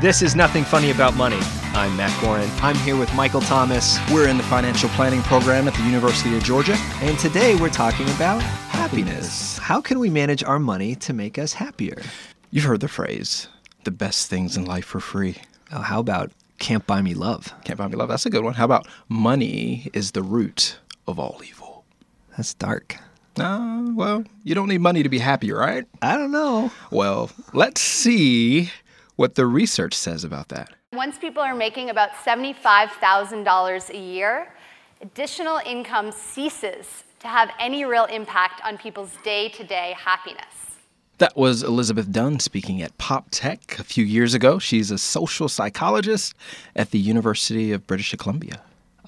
This is Nothing Funny About Money. I'm Matt Gorin. I'm here with Michael Thomas. We're in the financial planning program at the University of Georgia. And today we're talking about happiness. How can we manage our money to make us happier? You've heard the phrase, the best things in life are free. Oh, how about can't buy me love? Can't buy me love. That's a good one. How about money is the root of all evil? That's dark. Uh, well, you don't need money to be happy, right? I don't know. Well, let's see what the research says about that. Once people are making about $75,000 a year, additional income ceases to have any real impact on people's day to day happiness. That was Elizabeth Dunn speaking at PopTech a few years ago. She's a social psychologist at the University of British Columbia.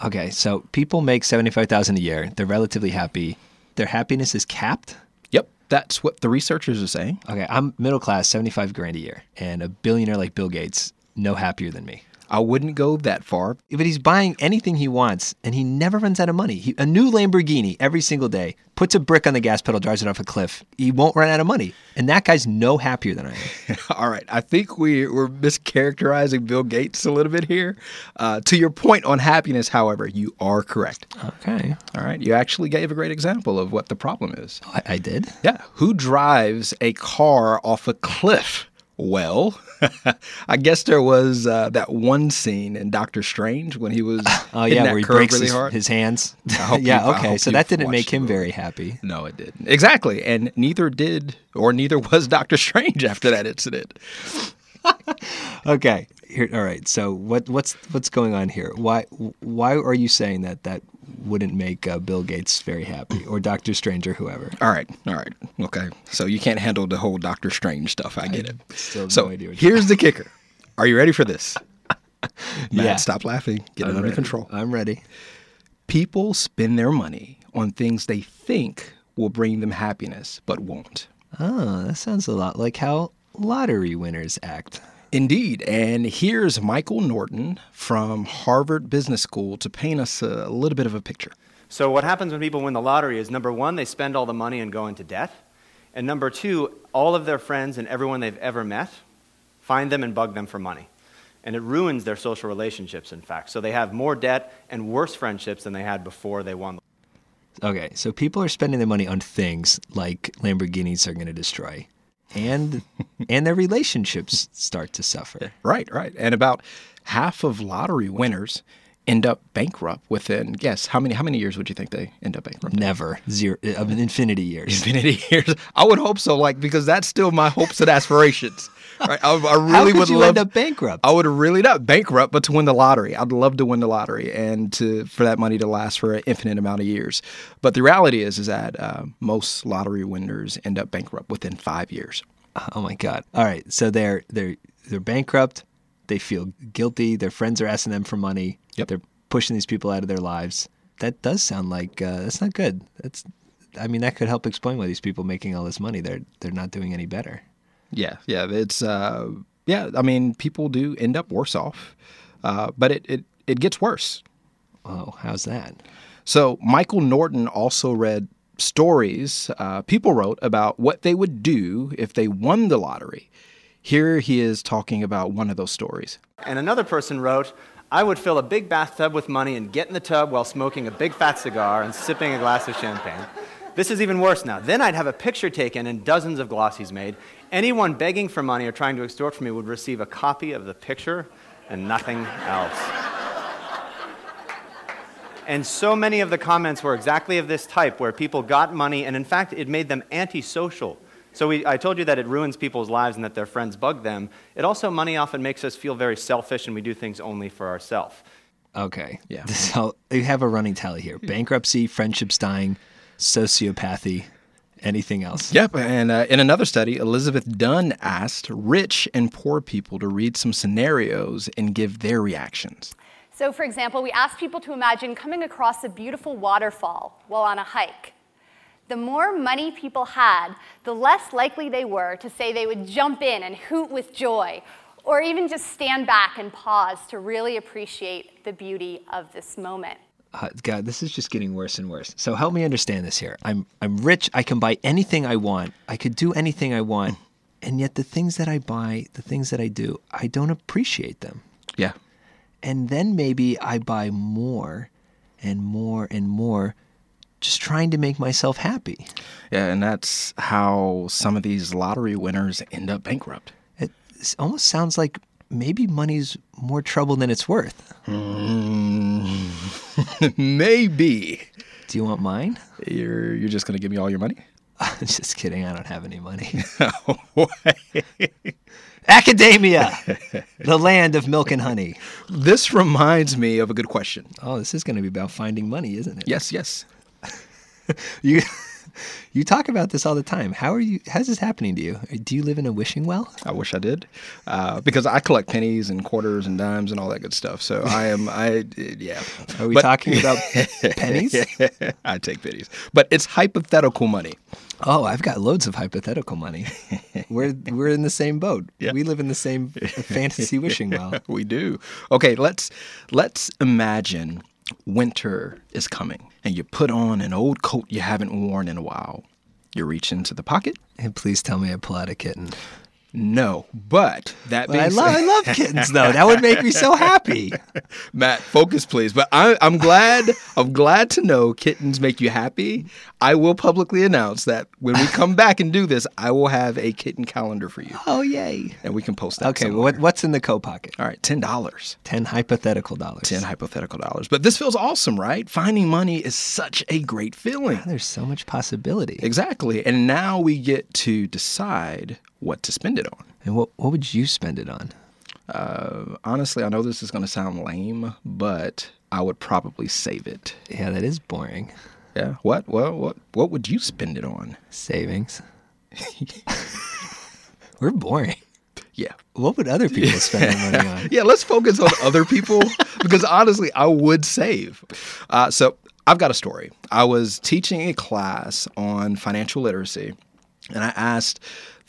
Okay, so people make 75,000 a year. They're relatively happy. Their happiness is capped? That's what the researchers are saying. Okay, I'm middle class, 75 grand a year, and a billionaire like Bill Gates, no happier than me. I wouldn't go that far. But he's buying anything he wants, and he never runs out of money. He, a new Lamborghini every single day, puts a brick on the gas pedal, drives it off a cliff. He won't run out of money. And that guy's no happier than I am. All right. I think we, we're mischaracterizing Bill Gates a little bit here. Uh, to your point on happiness, however, you are correct. Okay. All right. You actually gave a great example of what the problem is. I, I did? Yeah. Who drives a car off a cliff? Well, I guess there was uh, that one scene in Doctor Strange when he was oh yeah where he breaks really his, hard. his hands. yeah, okay, so that didn't make him very happy. No, it didn't. Exactly, and neither did or neither was Doctor Strange after that incident. okay, here. All right. So what what's what's going on here? Why why are you saying that that wouldn't make uh, Bill Gates very happy or Doctor Strange or whoever. All right, all right, okay. So you can't handle the whole Doctor Strange stuff. I get I it. So no here's the kicker. Are you ready for this? Matt, yeah. stop laughing. Get I'm it under ready. control. I'm ready. People spend their money on things they think will bring them happiness, but won't. Oh, that sounds a lot like how lottery winners act. Indeed. And here's Michael Norton from Harvard Business School to paint us a little bit of a picture. So, what happens when people win the lottery is number one, they spend all the money and go into debt. And number two, all of their friends and everyone they've ever met find them and bug them for money. And it ruins their social relationships, in fact. So, they have more debt and worse friendships than they had before they won. Okay, so people are spending their money on things like Lamborghinis are going to destroy and and their relationships start to suffer. Right, right. And about half of lottery winners end up bankrupt within guess how many how many years would you think they end up bankrupt? Never zero of infinity years. Infinity years. I would hope so, like because that's still my hopes and aspirations. Right? I, I really would you love end up bankrupt. I would really not bankrupt, but to win the lottery. I'd love to win the lottery and to for that money to last for an infinite amount of years. But the reality is, is that uh, most lottery winners end up bankrupt within five years. Oh my god! All right, so they're they're they're bankrupt. They feel guilty. Their friends are asking them for money. Yep. They're pushing these people out of their lives. That does sound like uh, that's not good. That's, I mean, that could help explain why these people making all this money they're they're not doing any better. Yeah, yeah, it's uh, yeah. I mean, people do end up worse off, uh, but it, it it gets worse. Oh, how's that? So Michael Norton also read stories uh, people wrote about what they would do if they won the lottery. Here he is talking about one of those stories. And another person wrote, I would fill a big bathtub with money and get in the tub while smoking a big fat cigar and sipping a glass of champagne. This is even worse now. Then I'd have a picture taken and dozens of glossies made. Anyone begging for money or trying to extort from me would receive a copy of the picture and nothing else. And so many of the comments were exactly of this type, where people got money, and in fact, it made them antisocial. So we, I told you that it ruins people's lives and that their friends bug them. It also, money often makes us feel very selfish, and we do things only for ourselves. Okay. Yeah. So you have a running tally here: bankruptcy, friendships dying, sociopathy. Anything else? Yep. And uh, in another study, Elizabeth Dunn asked rich and poor people to read some scenarios and give their reactions. So, for example, we asked people to imagine coming across a beautiful waterfall while on a hike. The more money people had, the less likely they were to say they would jump in and hoot with joy, or even just stand back and pause to really appreciate the beauty of this moment. Uh, God, this is just getting worse and worse. So help me understand this here. I'm I'm rich. I can buy anything I want. I could do anything I want, and yet the things that I buy, the things that I do, I don't appreciate them. Yeah. And then maybe I buy more, and more and more, just trying to make myself happy. Yeah, and that's how some of these lottery winners end up bankrupt. It almost sounds like maybe money's more trouble than it's worth. Hmm. Maybe. Do you want mine? You're you're just gonna give me all your money? I'm just kidding. I don't have any money. Academia, the land of milk and honey. This reminds me of a good question. Oh, this is going to be about finding money, isn't it? Yes, yes. You you talk about this all the time. How are you? How's this happening to you? Do you live in a wishing well? I wish I did, uh, because I collect pennies and quarters and dimes and all that good stuff. So I am, I yeah. Are we But- talking about pennies? I take pennies, but it's hypothetical money. Oh, I've got loads of hypothetical money. We're we're in the same boat. Yeah. We live in the same fantasy wishing well. we do. Okay, let's let's imagine winter is coming and you put on an old coat you haven't worn in a while. You reach into the pocket. And please tell me I pull out a kitten. No, but that being I love I love kittens though. That would make me so happy. Matt, focus please. But I, I'm glad. I'm glad to know kittens make you happy. I will publicly announce that when we come back and do this, I will have a kitten calendar for you, Oh yay. and we can post that. Okay, what, what's in the coat pocket? All right, ten dollars. Ten hypothetical dollars. 10 hypothetical dollars. But this feels awesome, right? Finding money is such a great feeling. Ah, there's so much possibility. Exactly. And now we get to decide what to spend it on. And what what would you spend it on? Uh, honestly, I know this is going to sound lame, but I would probably save it. Yeah, that is boring. Yeah. What? Well, what? What would you spend it on? Savings. We're boring. Yeah. What would other people spend their money on? Yeah. Let's focus on other people because honestly, I would save. Uh, so I've got a story. I was teaching a class on financial literacy, and I asked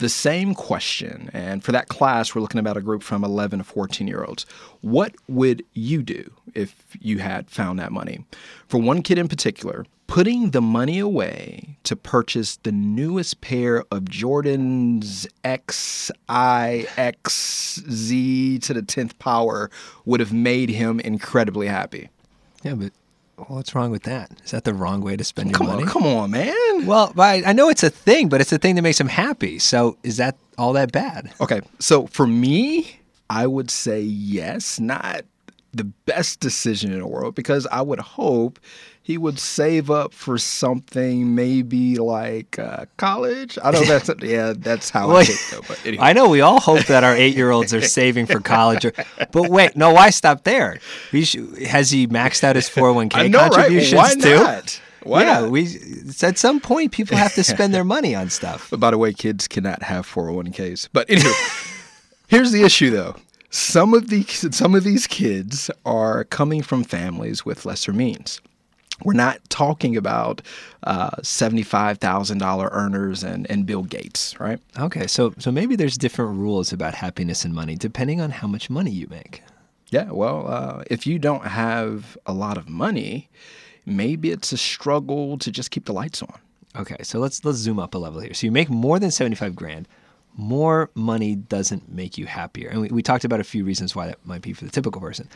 the same question. And for that class, we're looking about a group from 11 to 14 year olds. What would you do if you had found that money? For one kid in particular, putting the money away to purchase the newest pair of Jordan's XIXZ to the 10th power would have made him incredibly happy. Yeah, but what's wrong with that? Is that the wrong way to spend your Come money? on, come on, man. Well, I, I know it's a thing, but it's a thing that makes him happy. So is that all that bad? Okay, so for me, I would say yes, not the best decision in the world because I would hope he would save up for something maybe like uh, college. I know that's yeah, that's how I think though. But anyway. I know we all hope that our eight-year-olds are saving for college, or, but wait, no, why stop there? We should, has he maxed out his four hundred I one k know, right? contributions Why too? Why yeah, not? we at some point people have to spend their money on stuff. But by the way, kids cannot have 401ks. But anyway, here's the issue though. Some of the some of these kids are coming from families with lesser means. We're not talking about uh, seventy-five thousand dollar earners and, and Bill Gates, right? Okay, so so maybe there's different rules about happiness and money depending on how much money you make. Yeah. Well, uh, if you don't have a lot of money, maybe it's a struggle to just keep the lights on. Okay, so let's let's zoom up a level here. So you make more than seventy five grand. More money doesn't make you happier, and we, we talked about a few reasons why that might be for the typical person.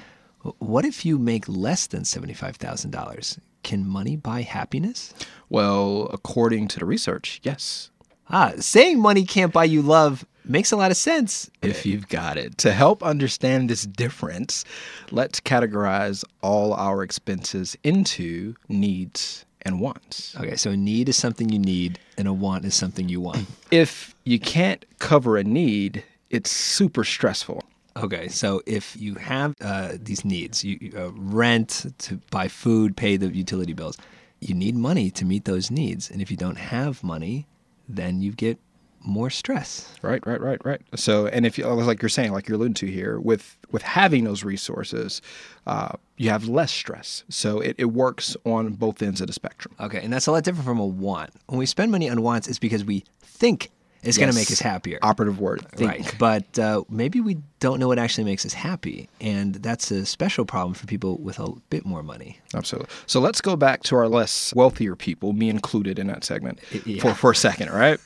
What if you make less than seventy five thousand dollars? Can money buy happiness? Well, according to the research, yes. Ah, saying money can't buy you love makes a lot of sense. if you've got it. To help understand this difference, let's categorize all our expenses into needs and wants. Okay, so a need is something you need, and a want is something you want. If you can't cover a need, it's super stressful. Okay, so if you have uh, these needs, you, uh, rent to buy food, pay the utility bills, you need money to meet those needs. And if you don't have money, then you get more stress. Right, right, right, right. So, and if you like you're saying, like you're alluding to here, with with having those resources, uh, you have less stress. So it, it works on both ends of the spectrum. Okay, and that's a lot different from a want. When we spend money on wants, it's because we think it's going to make us happier. Operative word. Think. Right. But uh, maybe we don't know what actually makes us happy. And that's a special problem for people with a bit more money. Absolutely. So let's go back to our less wealthier people, me included in that segment, yeah. for, for a second, all right?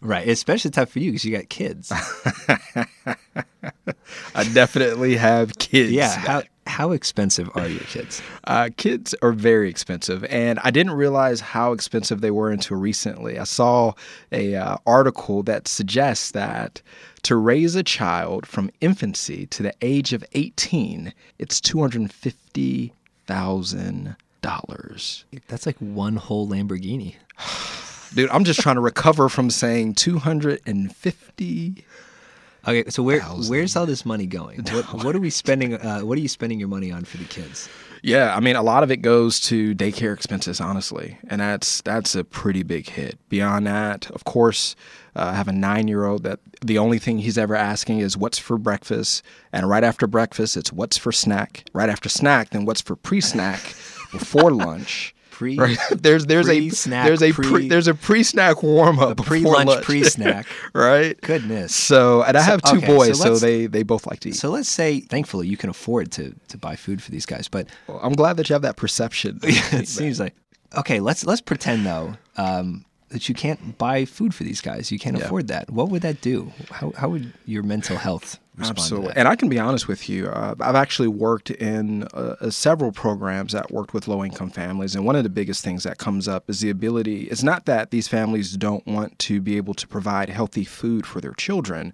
Right. It's especially tough for you because you got kids. I definitely have kids. yeah. How, how expensive are your kids? Uh, kids are very expensive, and I didn't realize how expensive they were until recently. I saw a uh, article that suggests that to raise a child from infancy to the age of 18, it's two hundred fifty thousand dollars. That's like one whole Lamborghini. Dude, I'm just trying to recover from saying two hundred and fifty. Okay, so where where's all this money going? What, what are we spending? Uh, what are you spending your money on for the kids? Yeah, I mean, a lot of it goes to daycare expenses, honestly, and that's that's a pretty big hit. Beyond that, of course, uh, I have a nine-year-old that the only thing he's ever asking is what's for breakfast, and right after breakfast, it's what's for snack. Right after snack, then what's for pre-snack before lunch. Pre Right. There's there's a pre-snack, there's a pre- pre, there's a pre-snack warm up, A pre-lunch, pre-snack. right? Goodness. So, and I So- have two okay, boys, so, let's- they they both like to eat. So let's say, thankfully, you can afford to to buy food for these guys, but Well, I'm glad that you have that perception. it seems like okay. Let's let's pretend though um, that you can't buy food for these guys. You can't Yeah. afford that. What would that do? How how would your mental health Absolutely. And I can be honest with you. Uh, I've actually worked in uh, uh, several programs that worked with low income families. And one of the biggest things that comes up is the ability, it's not that these families don't want to be able to provide healthy food for their children,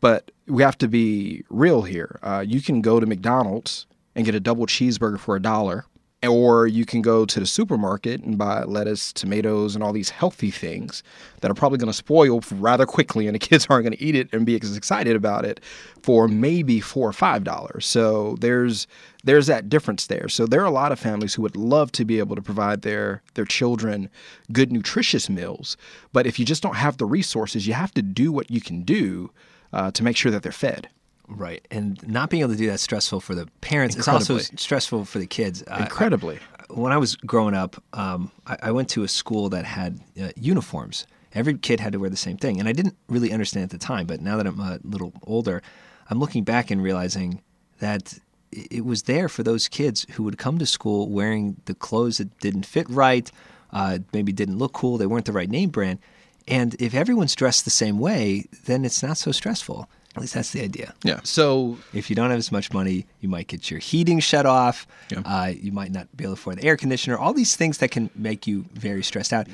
but we have to be real here. Uh, you can go to McDonald's and get a double cheeseburger for a dollar. Or you can go to the supermarket and buy lettuce, tomatoes, and all these healthy things that are probably going to spoil rather quickly, and the kids aren't going to eat it and be as excited about it for maybe four or five dollars. So there's there's that difference there. So there are a lot of families who would love to be able to provide their their children good nutritious meals, but if you just don't have the resources, you have to do what you can do uh, to make sure that they're fed. Right, and not being able to do that stressful for the parents. It's also stressful for the kids. Incredibly. when I was growing up, um, I, I went to a school that had uh, uniforms. Every kid had to wear the same thing, and I didn't really understand at the time. But now that I'm a little older, I'm looking back and realizing that it was there for those kids who would come to school wearing the clothes that didn't fit right, uh, maybe didn't look cool, they weren't the right name brand. And if everyone's dressed the same way, then it's not so stressful. At least that's the idea. Yeah. So If you don't have as much money, you might get your heating shut off. Yeah. Uh, you might not be able to afford the air conditioner. All these things that can make you very stressed out.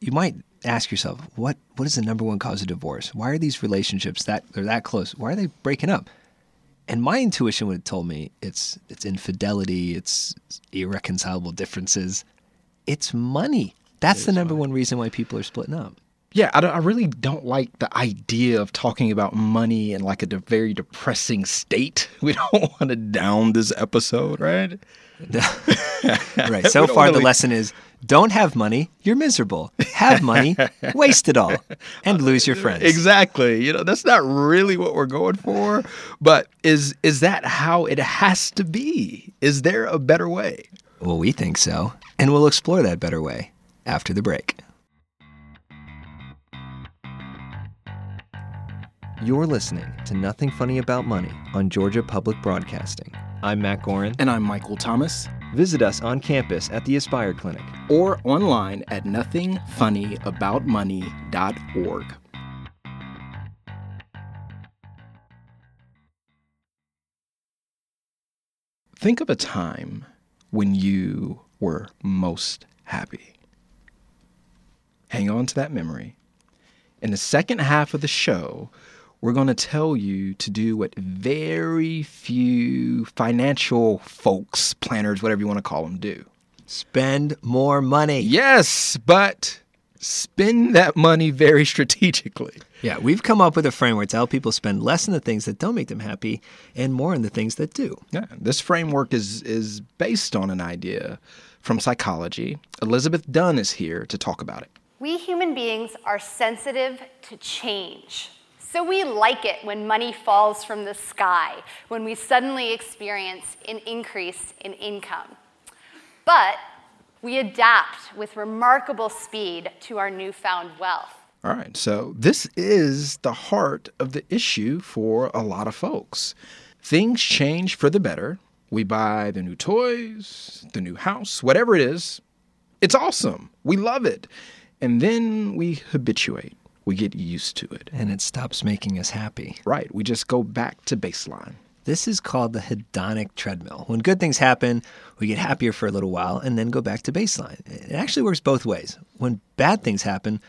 You might ask yourself, what what is the number one cause of divorce? Why are these relationships that they're that close? Why are they breaking up? And my intuition would have told me it's it's infidelity, it's irreconcilable differences, it's money. That's the number one reason why people are splitting up. Yeah, I, don't, I really don't like the idea of talking about money in like a de- very depressing state. We don't want to down this episode, right? right. So far, wanna the lesson is don't have money, you're miserable. Have money, waste it all, and lose your friends. Exactly. You know, that's not really what we're going for. But is is that how it has to be? Is there a better way? Well, we think so. And we'll explore that better way after the break. You're listening to Nothing Funny About Money on Georgia Public Broadcasting. I'm Matt Gorin. And I'm Michael Thomas. Visit us on campus at the Aspire Clinic. Or online at nothingfunnyaboutmoney.org. Think of a time when you were most happy. Hang on to that memory. In the second half of the show, we're going to tell you to do what very few financial folks, planners, whatever you want to call them, do. Spend more money. Yes, but spend that money very strategically. Yeah, we've come up with a framework to help people spend less on the things that don't make them happy and more on the things that do. Yeah, this framework is is based on an idea from psychology. Elizabeth Dunn is here to talk about it. We human beings are sensitive to change. So we like it when money falls from the sky, when we suddenly experience an increase in income. But we adapt with remarkable speed to our newfound wealth. All right, so this is the heart of the issue for a lot of folks. Things change for the better. We buy the new toys, the new house, whatever it is. It's awesome. We love it. And then we habituate. We get used to it. And it stops making us happy. Right. We just go back to baseline. This is called the hedonic treadmill. When good things happen, we get happier for a little while and then go back to baseline. It actually works both ways. When bad things happen,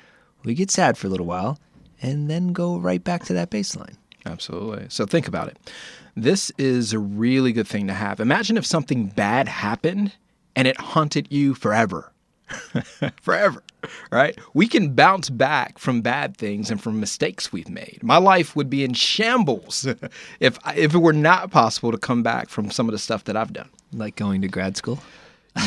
we get sad for a little while and then go right back to that baseline. Absolutely. So think about it. This is a really good thing to have. Imagine if something bad happened and it haunted you forever. forever, right? We can bounce back from bad things and from mistakes we've made. My life would be in shambles if if it were not possible to come back from some of the stuff that I've done. Like going to grad school?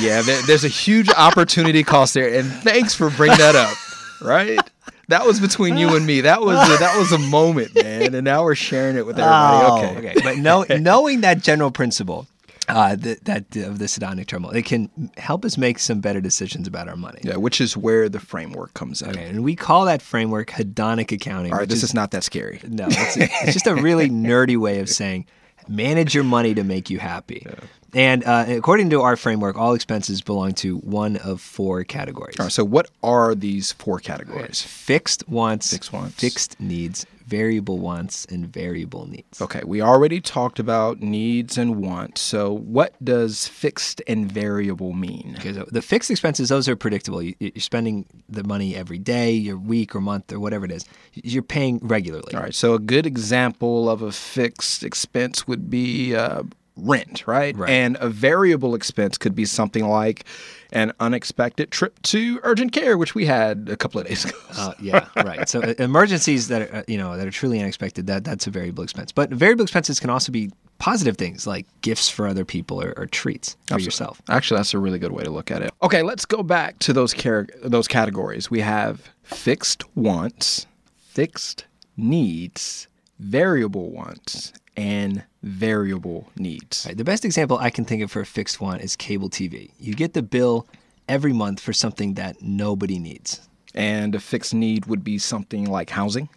Yeah, there, there's a huge opportunity cost there, and thanks for bringing that up. Right? That was between you and me. That was a, that was a moment, man, and now we're sharing it with everybody. Oh, okay, okay. But know, knowing that general principle, uh, that, that of the hedonic treadmill, it can help us make some better decisions about our money. Yeah, which is where the framework comes in. Okay, and we call that framework hedonic accounting. All right, this is, not that scary. No, it's, it's just a really nerdy way of saying manage your money to make you happy. And uh, according to our framework, all expenses belong to one of four categories. All right, so what are these four categories? Fixed wants, Fixed wants. fixed needs, variable wants, and variable needs. Okay, we already talked about needs and wants. So what does fixed and variable mean? Okay, so the fixed expenses, those are predictable. You, you're spending the money every day, your week or month or whatever it is. You're paying regularly. All right, so a good example of a fixed expense would be uh, rent, right? Right. And a variable expense could be something like an unexpected trip to urgent care, which we had a couple of days ago. Uh, yeah, right. So uh, emergencies that are, uh, you know that are truly unexpected that that's a variable expense. But variable expenses can also be positive things like gifts for other people or, or treats for yourself. Actually, that's a really good way to look at it. Okay, let's go back to those car- those categories. We have fixed wants, fixed needs, variable wants, and variable needs. Right, the best example I can think of for a fixed one is cable TV. You get the bill every month for something that nobody needs. And a fixed need would be something like housing.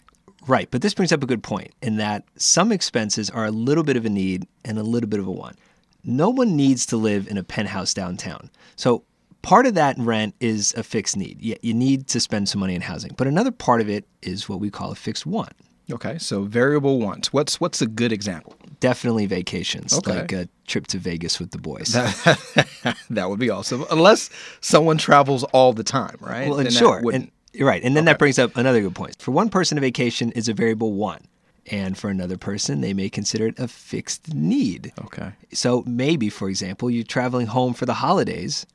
Right, but this brings up a good point in that some expenses are a little bit of a need and a little bit of a want. No one needs to live in a penthouse downtown. So part of that rent is a fixed need. You need to spend some money in housing. But another part of it is what we call a fixed want. Okay, so variable wants. What's what's a good example? Definitely vacations, Okay. like a trip to Vegas with the boys. that would be awesome, unless someone travels all the time, right? Well, and sure, and you're right, and then Okay. that brings up another good point. For one person, a vacation is a variable want, and for another person, they may consider it a fixed need. okay. So maybe, for example, you're traveling home for the holidays.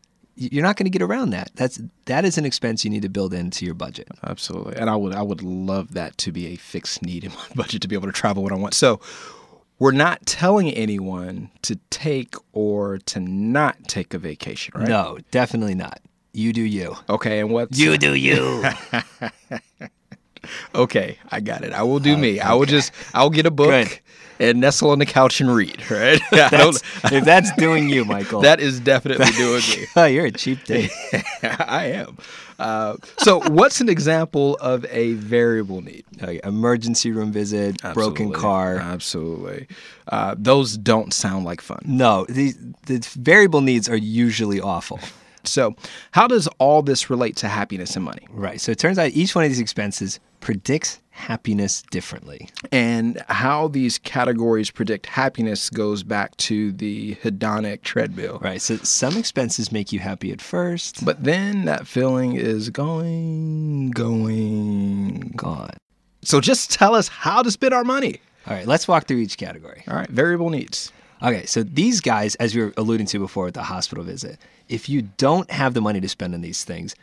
You're not going to get around that. That's that is an expense you need to build into your budget. Absolutely. And I would I would love that to be a fixed need in my budget to be able to travel when I want. So we're not telling anyone to take or to not take a vacation, right? No, definitely not. You do you. Okay, and what? You do you. Okay, I got it. I will do me. I will just I'll get a book Good. and nestle on the couch and read, right? That's, if that's doing you, Michael, that is definitely doing me. oh, you're a cheap date. I am. Uh, so, what's an example of a variable need? Okay, emergency room visit, broken car. Absolutely. Uh, those don't sound like fun. No, these the variable needs are usually awful. So, how does all this relate to happiness and money? Right. So it turns out each one of these expenses predicts happiness differently. And how these categories predict happiness goes back to the hedonic treadmill. Right. So some expenses make you happy at first, But then that feeling is going, going. gone. So, just tell us how to spend our money. All right. Let's walk through each category. All right, variable needs. Okay. So these guys, as we were alluding to before with the hospital visit, if you don't have the money to spend on these things,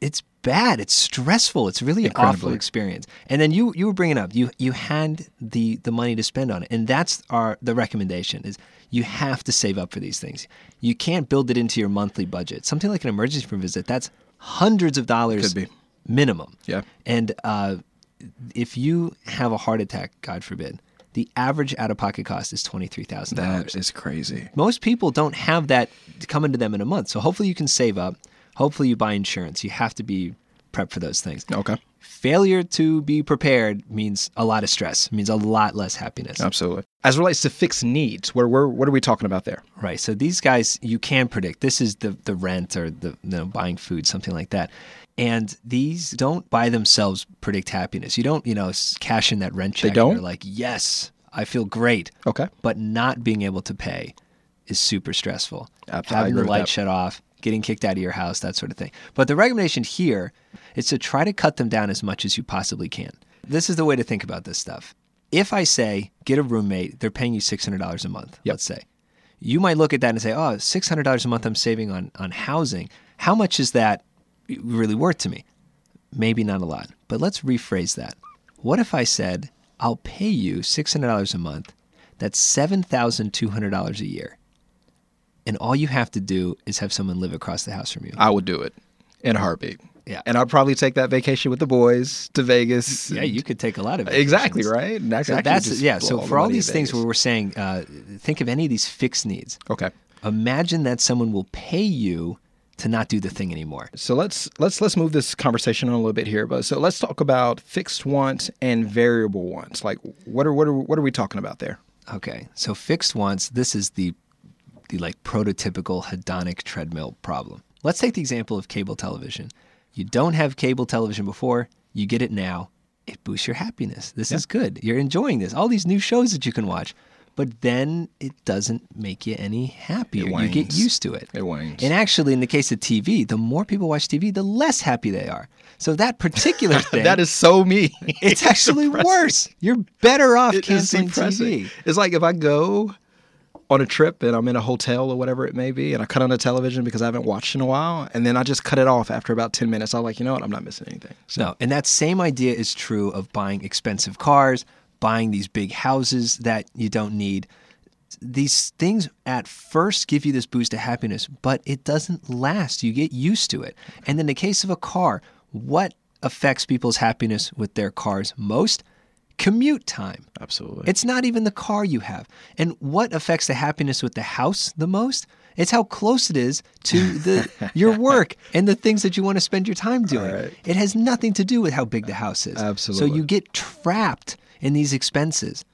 it's bad. It's stressful. It's really an awful experience. And then you you were bringing up you you had the the money to spend on it, and that's our the recommendation is you have to save up for these things. You can't build it into your monthly budget. Something like an emergency room visit that's hundreds of dollars Could be. minimum. Yeah. And uh, if you have a heart attack, God forbid, the average out of pocket cost is twenty three thousand dollars. That is crazy. Most people don't have that coming to them in a month. So hopefully you can save up. Hopefully you buy insurance. You have to be prepped for those things. Okay. Failure to be prepared means a lot of stress, means a lot less happiness. Absolutely. As it relates to fixed needs, what, what, what are we talking about there? Right. So these guys you can predict. This is the the rent or the you know, buying food, something like that. And these don't by themselves predict happiness. You don't, you know, cash in that rent check. They don't? You're like, yes, I feel great. Okay. But not being able to pay is super stressful. Abs- I Having the light shut off, getting kicked out of your house, that sort of thing. But the recommendation here is to try to cut them down as much as you possibly can. This is the way to think about this stuff. If I say get a roommate, they're paying you six hundred dollars a month. Yep. Let's say you might look at that and say, "Oh, six hundred dollars a month I'm saving on on housing. How much is that really worth to me?" Maybe not a lot, but let's rephrase that. What if I said, "I'll pay you six hundred dollars a month. That's seven thousand two hundred dollars a year, and all you have to do is have someone live across the house from you." I would do it in a heartbeat. Yeah. And I'd probably take that vacation with the boys to Vegas. yeah, you could take a lot of it. Exactly, right? And that's, So that's yeah. So for all these things Vegas. where we're saying, uh, think of any of these fixed needs. Okay. Imagine that someone will pay you to not do the thing anymore. So let's let's let's move this conversation on a little bit here, but so let's talk about fixed wants and variable wants. Like what are what are what are we talking about there? Okay, so fixed wants. This is the the like prototypical hedonic treadmill problem. Let's take the example of cable television. You don't have cable television before, you get it now. It boosts your happiness. This is good. You're enjoying this. All these new shows that you can watch. But then it doesn't make you any happier. You get used to it. It wanes. And actually, in the case of TV, the more people watch TV, the less happy they are. So that particular thing, That is so me. it's actually worse. You're better off It canceling. TV. It's like if I go on a trip and I'm in a hotel or whatever it may be, and I cut on the television because I haven't watched in a while, and then I just cut it off after about ten minutes. I'm like, you know what? I'm not missing anything. So No, and that same idea is true of buying expensive cars, buying these big houses that you don't need. These things at first give you this boost of happiness, but it doesn't last. You get used to it. And in the case of a car, what affects people's happiness with their cars most? Commute time. absolutely. It's not even the car you have. And what affects the happiness with the house the most? It's how close it is to the your work and the things that you want to spend your time doing. right. It has nothing to do with how big the house is. Absolutely. So you get trapped in these expenses.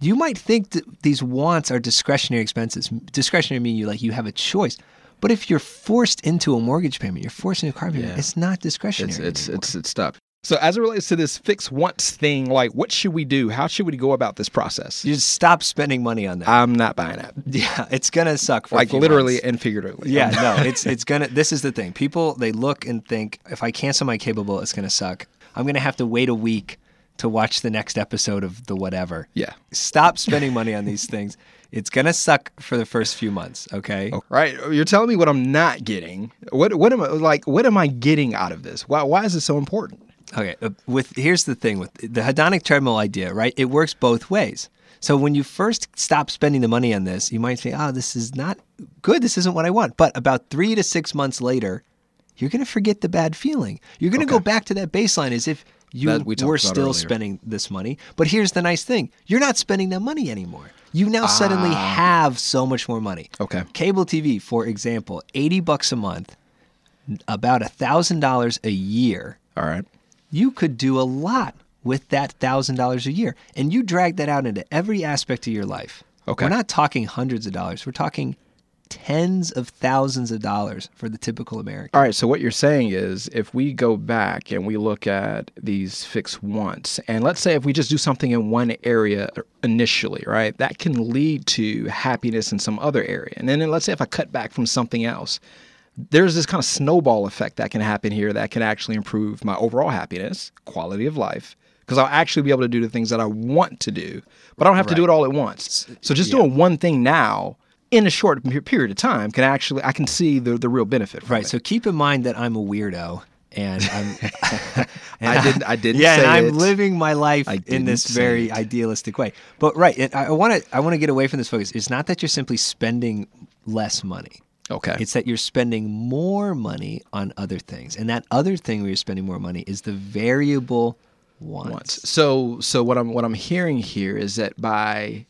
You might think that these wants are discretionary expenses. Discretionary mean you like you have a choice. But if you're forced into a mortgage payment, you're forced into a car payment, Yeah. it's not discretionary. it's it's, it's it's stuck. So as it relates to this fix once thing, like what should we do? How should we go about this process? you just stop spending money on that. I'm not buying that. yeah, it's gonna suck Like literally months. and figuratively. Yeah, no, it's it's gonna. This is the thing. People they look and think, if I cancel my cable bill, it's gonna suck. I'm gonna have to wait a week to watch the next episode of the whatever. Yeah. Stop spending money on these things. It's gonna suck for the first few months. Okay. Right. You're telling me what I'm not getting. What what am I like? What am I getting out of this? Why why is it so important? Okay. uh, With here's the thing with the hedonic treadmill idea, right? It works both ways. So when you first stop spending the money on this, you might say, "Oh, this is not good. This isn't what I want." But about three to six months later, you're going to forget the bad feeling. You're going to go back to that baseline as if you That we were still earlier. spending this money. But here's the nice thing: you're not spending that money anymore. You now suddenly Ah. have so much more money. Okay. Cable TV, for example, eighty bucks a month, about a thousand dollars a year All right. you could do a lot with that thousand dollars a year and you drag that out into every aspect of your life Okay. we're not talking hundreds of dollars we're talking tens of thousands of dollars for the typical american All right. So what you're saying is, if we go back and we look at these fixed wants, and let's say if we just do something in one area initially, right, that can lead to happiness in some other area, and then let's say if I cut back from something else, there's this kind of snowball effect that can happen here that can actually improve my overall happiness, quality of life. Because I'll actually be able to do the things that I want to do, but I don't have to do it all at once. So just doing one thing now in a short period of time can actually I can see the the real benefit. From right it. so keep in mind that i'm a weirdo and i'm and I didn't- I didn't yeah say and i'm it. living my life in this very it. idealistic way but right and i want to i want to get away from this focus it's not that you're simply spending less money Okay. It's that you're spending more money on other things. And that other thing where you're spending more money is the variable wants. wants. So so what I'm what I'm hearing here is that by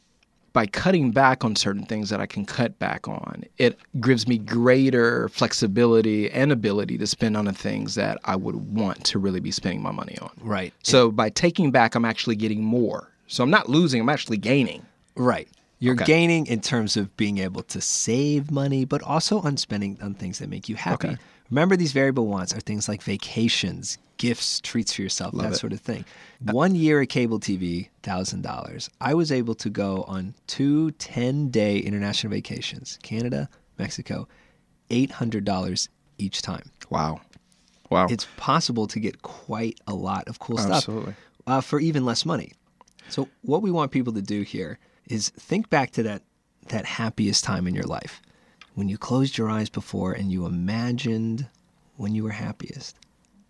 by cutting back on certain things that I can cut back on, it gives me greater flexibility and ability to spend on the things that I would want to really be spending my money on. Right. So by taking back, I'm actually getting more. So I'm not losing, I'm actually gaining. Right. You're Okay. gaining in terms of being able to save money, but also on spending on things that make you happy. Okay. Remember, these variable wants are things like vacations, gifts, treats for yourself, that it. sort of thing. One year at cable TV, $1,000. I was able to go on two 10 day international vacations Canada, Mexico, $800 each time. Wow. Wow. It's possible to get quite a lot of cool stuff uh, for even less money. So what we want people to do here is think back to that that happiest time in your life when you closed your eyes before and you imagined when you were happiest.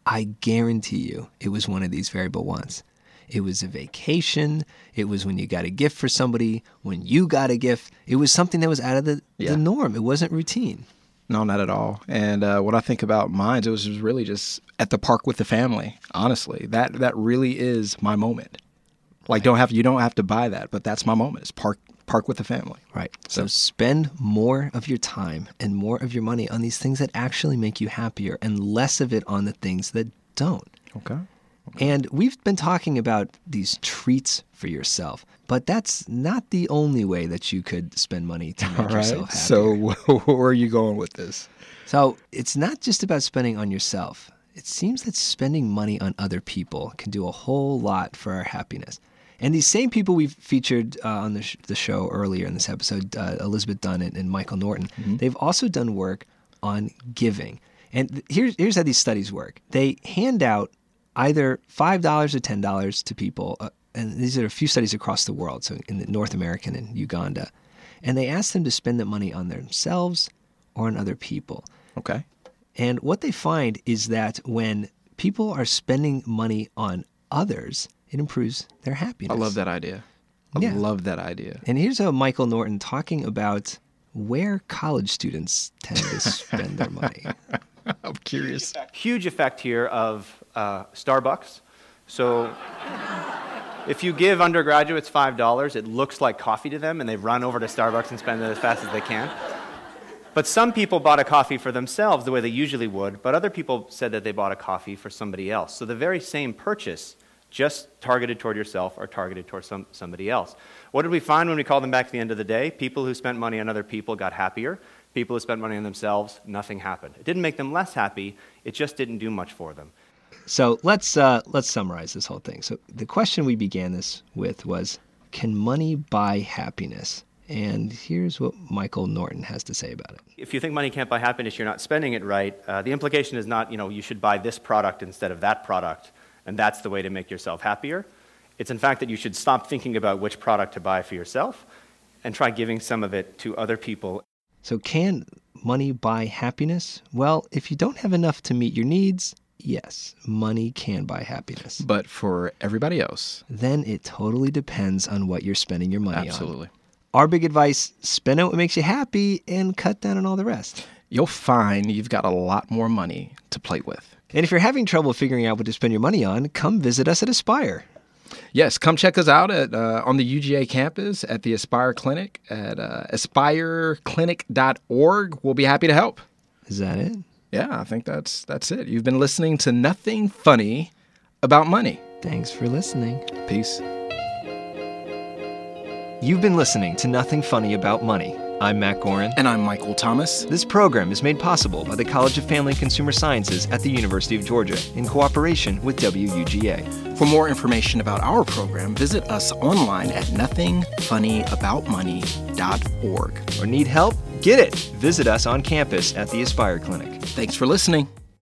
I guarantee you it was one of these variable wants. It was a vacation. It was when you got a gift for somebody, when you got a gift. It was something that was out of the, Yeah. the norm. It wasn't routine. No, not at all. And uh, when I think about mine, it was really just at the park with the family. Honestly, that that really is my moment. Like, don't have you don't have to buy that, but that's my moment. It's park park with the family. Right. So spend more of your time and more of your money on these things that actually make you happier and less of it on the things that don't. Okay. And we've been talking about these treats for yourself, but that's not the only way that you could spend money to make All yourself happier. So where are you going with this? So it's not just about spending on yourself. It seems that spending money on other people can do a whole lot for our happiness. And these same people we've featured uh, on the, sh- the show earlier in this episode, uh, Elizabeth Dunn and, and Michael Norton, they've also done work on giving. And th- here's, here's how these studies work they hand out either $5 or $10 to people. Uh, and these are a few studies across the world, so in North America and Uganda. And they ask them to spend the money on themselves or on other people. Okay. And what they find is that when people are spending money on others, it improves their happiness. I love that idea. I Yeah. love that idea. And here's a Michael Norton talking about where college students tend to spend their money. I'm curious. Huge effect here of uh, Starbucks. So if you give undergraduates $5, it looks like coffee to them, and they run over to Starbucks and spend it as fast as they can. But some people bought a coffee for themselves the way they usually would, but other people said that they bought a coffee for somebody else. So the very same purchase, just targeted toward yourself or targeted toward some, somebody else. What did we find when we called them back at the end of the day? People who spent money on other people got happier. People who spent money on themselves, nothing happened. It didn't make them less happy, it just didn't do much for them. So let's uh, let's summarize this whole thing. So the question we began this with was, can money buy happiness? And here's what Michael Norton has to say about it. If you think money can't buy happiness, you're not spending it right. Uh, the implication is not, you know, you should buy this product instead of that product, and that's the way to make yourself happier. It's in fact that you should stop thinking about which product to buy for yourself and try giving some of it to other people. So can money buy happiness? Well, if you don't have enough to meet your needs, yes, money can buy happiness. But for everybody else, Then it totally depends on what you're spending your money on. absolutely. Our big advice spend on what makes you happy and cut down on all the rest. You'll find you've got a lot more money to play with. And if you're having trouble figuring out what to spend your money on, come visit us at Aspire. Yes, come check us out at uh, on the UGA campus at the Aspire Clinic at uh, aspireclinic.org. We'll be happy to help. Is that it? Yeah, I think that's that's it. You've been listening to Nothing Funny About Money. Thanks for listening. Peace. You've been listening to Nothing Funny About Money. I'm Matt Gorin. And I'm Michael Thomas. This program is made possible by the College of Family and Consumer Sciences at the University of Georgia in cooperation with WUGA. For more information about our program, visit us online at nothingfunnyaboutmoney.org. Or need help? Get it! Visit us on campus at the Aspire Clinic. Thanks for listening.